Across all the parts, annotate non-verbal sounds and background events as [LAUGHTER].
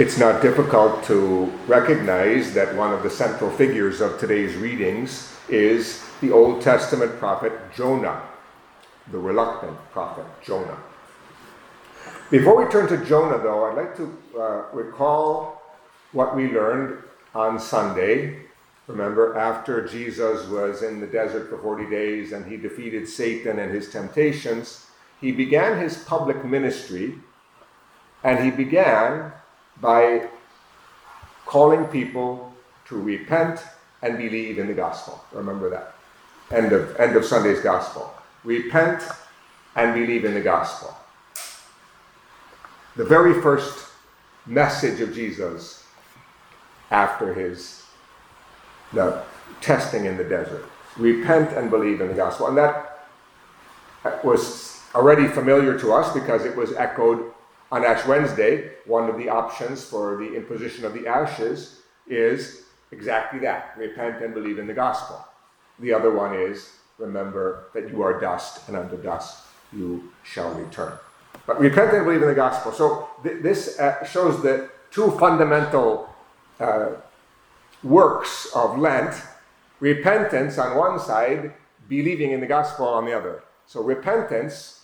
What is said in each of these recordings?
It's not difficult to recognize that one of the central figures of today's readings is the Old Testament prophet Jonah, the reluctant prophet Jonah. Before we turn to Jonah, though, I'd like to uh, recall what we learned on Sunday. Remember, after Jesus was in the desert for 40 days and he defeated Satan and his temptations, he began his public ministry and he began by calling people to repent and believe in the gospel. Remember that. End of, end of Sunday's gospel. Repent and believe in the gospel. The very first message of Jesus after his the testing in the desert. Repent and believe in the gospel. And that was already familiar to us because it was echoed on Ash Wednesday, one of the options for the imposition of the ashes is exactly that repent and believe in the gospel. The other one is remember that you are dust, and unto dust you shall return. But repent and believe in the gospel. So th- this uh, shows the two fundamental uh, works of Lent repentance on one side, believing in the gospel on the other. So repentance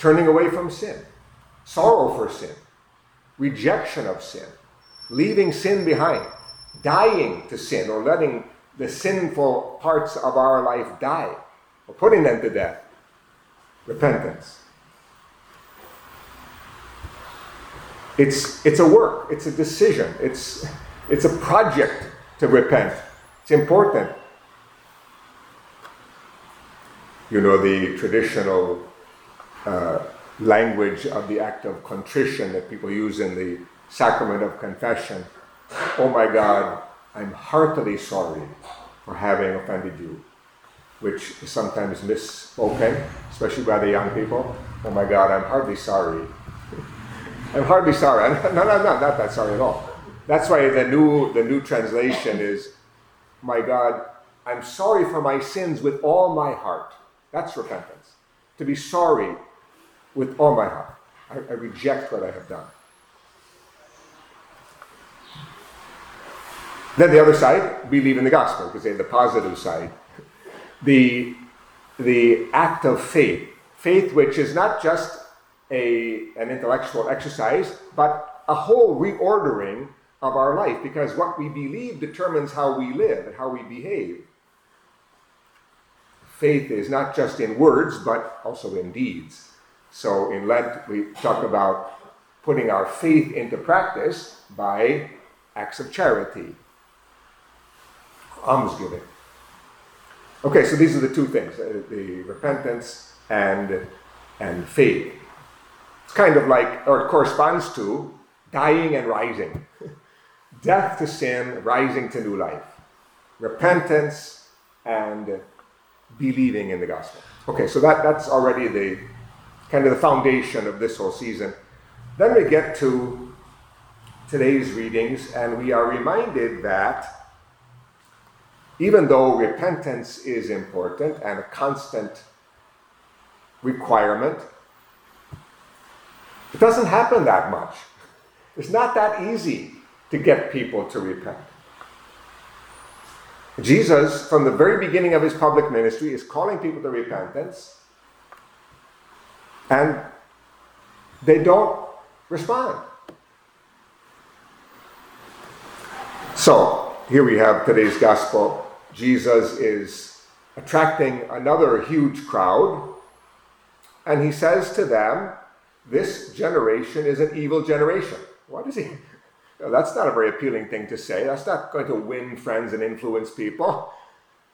turning away from sin, sorrow for sin, rejection of sin, leaving sin behind, dying to sin, or letting the sinful parts of our life die, or putting them to death. Repentance. It's, it's a work, it's a decision, it's, it's a project to repent. It's important. You know, the traditional uh, language of the act of contrition that people use in the sacrament of confession. Oh my God, I'm heartily sorry for having offended you, which is sometimes misspoken, especially by the young people. Oh my God, I'm hardly sorry. I'm hardly sorry. I'm, no, no, no, not that sorry at all. That's why the new, the new translation is, my God, I'm sorry for my sins with all my heart. That's repentance. To be sorry with all my heart. I, I reject what I have done. Then the other side, believe in the gospel, because in the positive side, the, the act of faith, faith which is not just a, an intellectual exercise, but a whole reordering of our life, because what we believe determines how we live and how we behave. Faith is not just in words, but also in deeds. So in Lent, we talk about putting our faith into practice by acts of charity, almsgiving. Okay, so these are the two things uh, the repentance and, and faith. It's kind of like, or it corresponds to dying and rising. [LAUGHS] Death to sin, rising to new life. Repentance and believing in the gospel. Okay, so that, that's already the kind of the foundation of this whole season. Then we get to today's readings, and we are reminded that even though repentance is important and a constant requirement, it doesn't happen that much. It's not that easy to get people to repent. Jesus, from the very beginning of his public ministry, is calling people to repentance and they don't respond. So, here we have today's gospel. Jesus is attracting another huge crowd, and he says to them, This generation is an evil generation. What is he? [LAUGHS] That's not a very appealing thing to say. That's not going to win friends and influence people.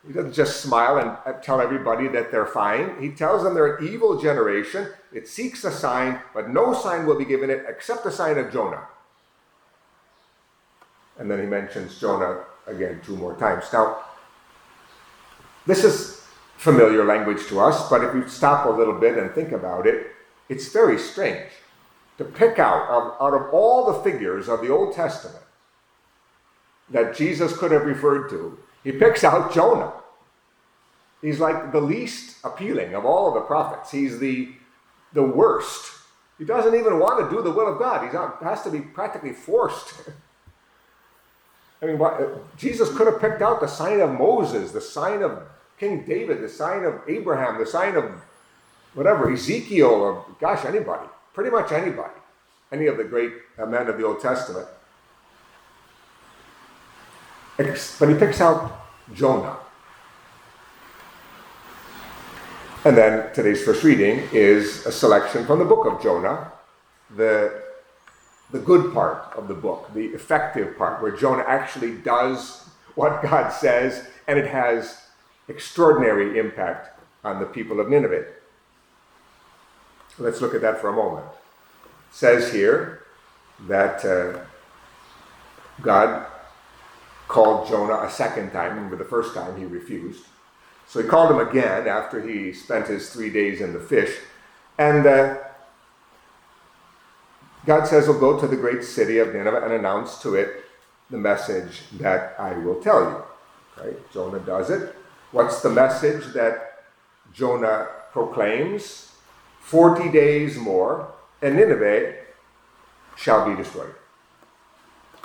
He doesn't just smile and uh, tell everybody that they're fine. He tells them they're an evil generation. It seeks a sign, but no sign will be given it except the sign of Jonah. And then he mentions Jonah again two more times. Now, this is familiar language to us, but if we stop a little bit and think about it, it's very strange to pick out of, out of all the figures of the Old Testament that Jesus could have referred to he picks out Jonah. He's like the least appealing of all of the prophets. He's the, the worst. He doesn't even want to do the will of God. He has to be practically forced. [LAUGHS] I mean, Jesus could have picked out the sign of Moses, the sign of King David, the sign of Abraham, the sign of whatever, Ezekiel, or gosh, anybody. Pretty much anybody. Any of the great men of the Old Testament. But he picks out Jonah. And then today's first reading is a selection from the book of Jonah, the, the good part of the book, the effective part, where Jonah actually does what [LAUGHS] God says, and it has extraordinary impact on the people of Nineveh. Let's look at that for a moment. It says here that uh, God called Jonah a second time. Remember, the first time he refused. So he called him again after he spent his three days in the fish. And uh, God says, We'll go to the great city of Nineveh and announce to it the message that I will tell you. Jonah does it. What's the message that Jonah proclaims? 40 days more, and Nineveh shall be destroyed.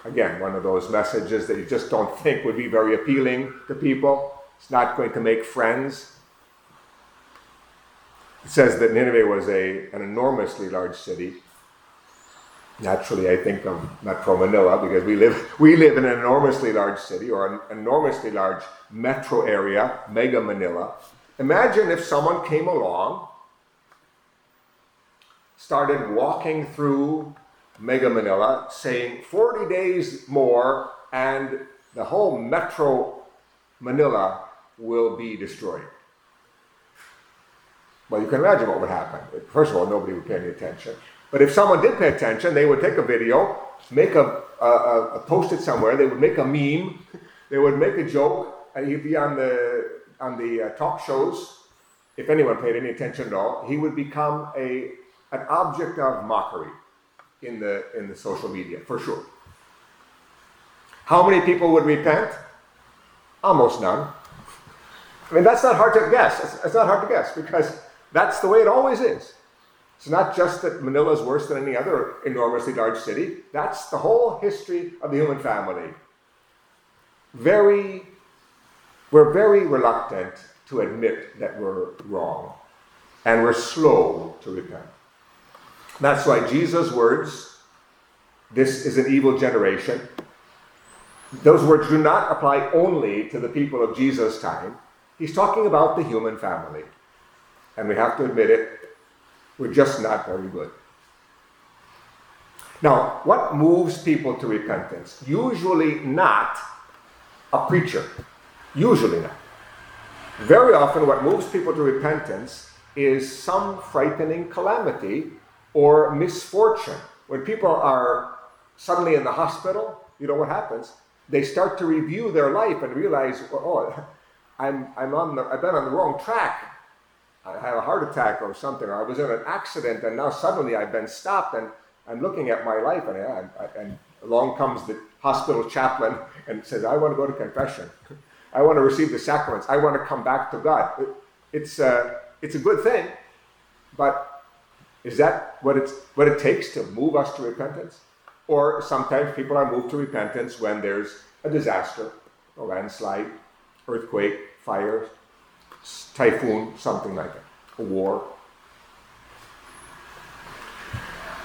Again, one of those messages that you just don't think would be very appealing to people. It's not going to make friends. It says that Nineveh was a, an enormously large city. Naturally, I think of Metro Manila because we live, [LAUGHS] we live in an enormously large city or an enormously large metro area, Mega Manila. Imagine if someone came along, started walking through Mega Manila, saying 40 days more and the whole metro Manila will be destroyed. Well, you can imagine what would happen. First of all, nobody would pay any attention. But if someone did pay attention, they would take a video, make a, a, a post it somewhere. They would make a meme. They would make a joke, and he'd be on the on the uh, talk shows. If anyone paid any attention at all, he would become a an object of mockery in the in the social media for sure. How many people would repent? Almost none. I mean, that's not hard to guess. It's, it's, not hard to guess because that's the way it always is. It's not just that Manila is worse than any other enormously large city. That's the whole history of the human family. Very, we're very reluctant to admit that we're wrong, and we're slow to repent. That's why Jesus' words, this is an evil generation, those words do not apply only to the people of Jesus' time. He's talking about the human family. And we have to admit it, we're just not very good. Now, what moves people to repentance? Usually not a preacher. Usually not. Very often, what moves people to repentance is some frightening calamity or misfortune. When people are suddenly in the hospital, you know what happens? They start to review their life and realize, oh, oh [LAUGHS] I'm, I'm on the, I've been on the wrong track. I had a heart attack or something, or I was in an accident, and now suddenly I've been stopped, and I'm looking at my life, and, and, and along comes the hospital chaplain and says, I want to go to confession. I want to receive the sacraments. I want to come back to God. It, it's, a, it's a good thing, but is that what, it's, what it takes to move us to repentance? Or sometimes people are moved to repentance when there's a disaster, a landslide, earthquake, fire, typhoon, something like that, a war.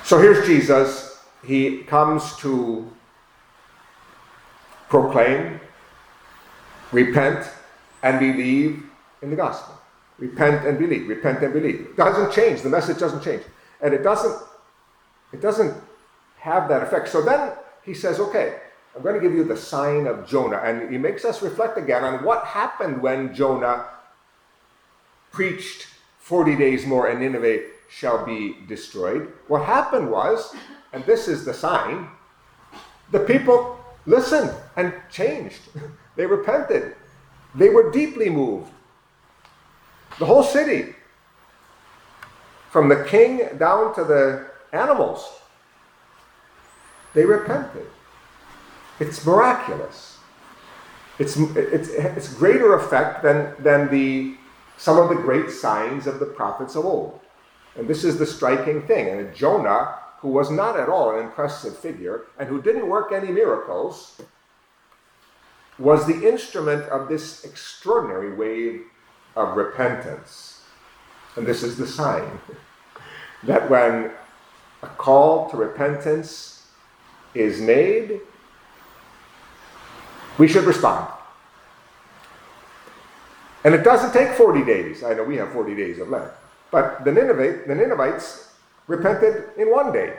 So here's Jesus. He comes to proclaim, repent, and believe in the gospel. Repent and believe. Repent and believe. It doesn't change. The message doesn't change. And it doesn't, it doesn't have that effect. So then he says, okay, I'm going to give you the sign of Jonah. And he makes us reflect again on what happened when Jonah preached 40 days more and Nineveh shall be destroyed. What happened was, and this is the sign, the people listened and changed. [LAUGHS] They repented. They were deeply moved. The whole city, from the king down to the animals, they repented. It's miraculous. It's, it's, it's greater effect than, than the, some of the great signs of the prophets of old. And this is the striking thing. And Jonah, who was not at all an impressive figure and who didn't work any miracles, was the instrument of this extraordinary wave of repentance. And this is the sign [LAUGHS] that when a call to repentance is made, we should respond. And it doesn't take 40 days. I know we have 40 days of Lent. But the, Ninevite, the Ninevites repented in one day.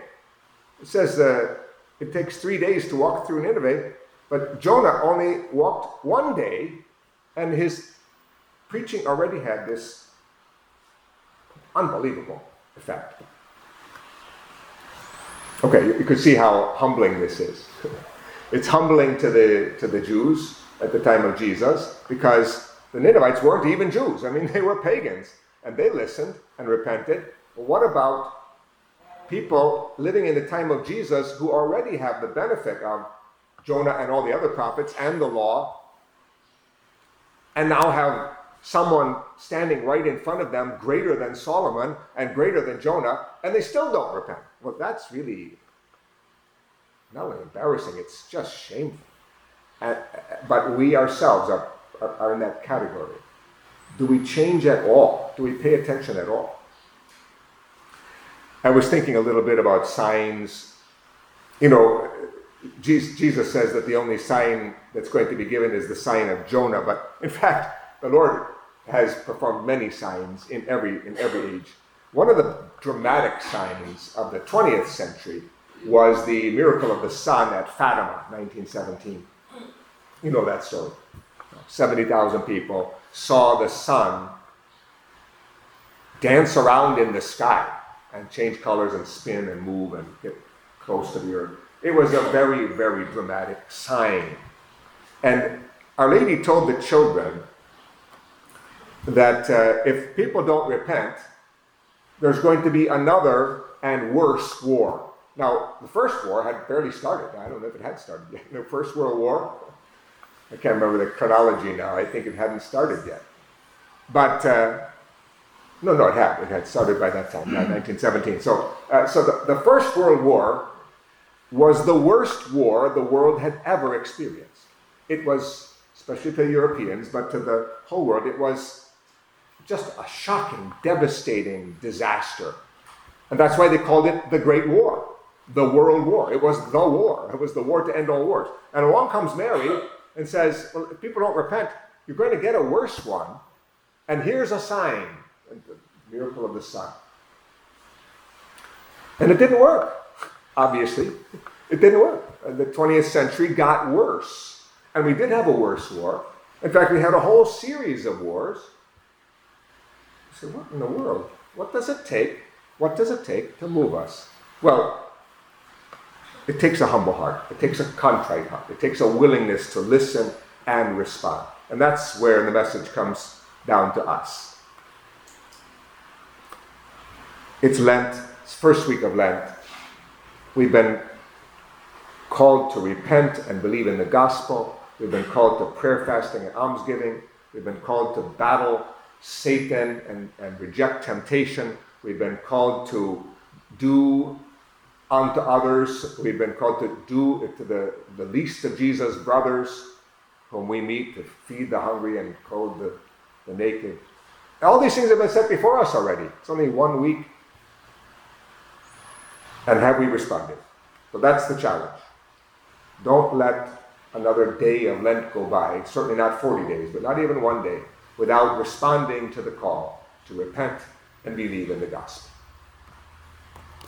It says uh, it takes three days to walk through Nineveh, but Jonah only walked one day, and his preaching already had this unbelievable effect. Okay, you, you could see how humbling this is. [LAUGHS] it's humbling to the to the Jews at the time of Jesus because the Ninevites weren't even Jews. I mean, [LAUGHS] they were pagans, and they listened and repented. But what about people living in the time of Jesus who already have the benefit of Jonah and all the other prophets and the law, and now have someone standing right in front of them greater than Solomon and greater than Jonah, and they still don't repent. Well, that's really not only embarrassing, it's just shameful. And, but we ourselves are, are, are in that category. Do we change at all? Do we pay attention at all? I was thinking a little bit about signs. You know, Jesus says that the only sign that's going to be given is the sign of Jonah, but in fact, the Lord has performed many signs in every, in every age. One of the dramatic signs of the 20th century was the miracle of the sun at Fatima, 1917. You know that story. 70,000 people saw the sun dance around in the sky and change colors and spin and move and get close to the earth. It was a very, very dramatic sign. And Our Lady told the children that uh, if people don't repent, there's going to be another and worse war. Now, the first war had barely started. I don't know if it had started yet. [LAUGHS] The First World War, I can't remember the chronology now. I think it hadn't started yet. But, uh, no, no, it had. It had started by that time, [CLEARS THROAT] 1917. So, uh, so the, the First World War was the worst war the world had ever experienced. It was, especially to Europeans, but to the whole world, it was just a shocking, devastating disaster. And that's why they called it the Great War, the World War. It was the war. It was the war to end all wars. And along comes Mary and says, Well, if people don't repent, you're going to get a worse one. And here's a sign the miracle of the sun. And it didn't work, obviously. It didn't work. The 20th century got worse. And we did have a worse war. In fact, we had a whole series of wars what in the world? What does it take? What does it take to move us? Well, it takes a humble heart. It takes a contrite heart. It takes a willingness to listen and respond. And that's where the message comes down to us. It's Lent, it's first week of Lent. We've been called to repent and believe in the gospel. We've been called to prayer, fasting, and almsgiving. We've been called to battle Satan and, and reject temptation. We've been called to do unto others. We've been called to do it to the, the least of Jesus' brothers whom we meet, to feed the hungry and clothe the, the naked. All these things have been set before us already. It's only one week. And have we responded? So that's the challenge. Don't let another day of Lent go by. Certainly not 40 days, but not even one day without responding to the call to repent and believe in the gospel.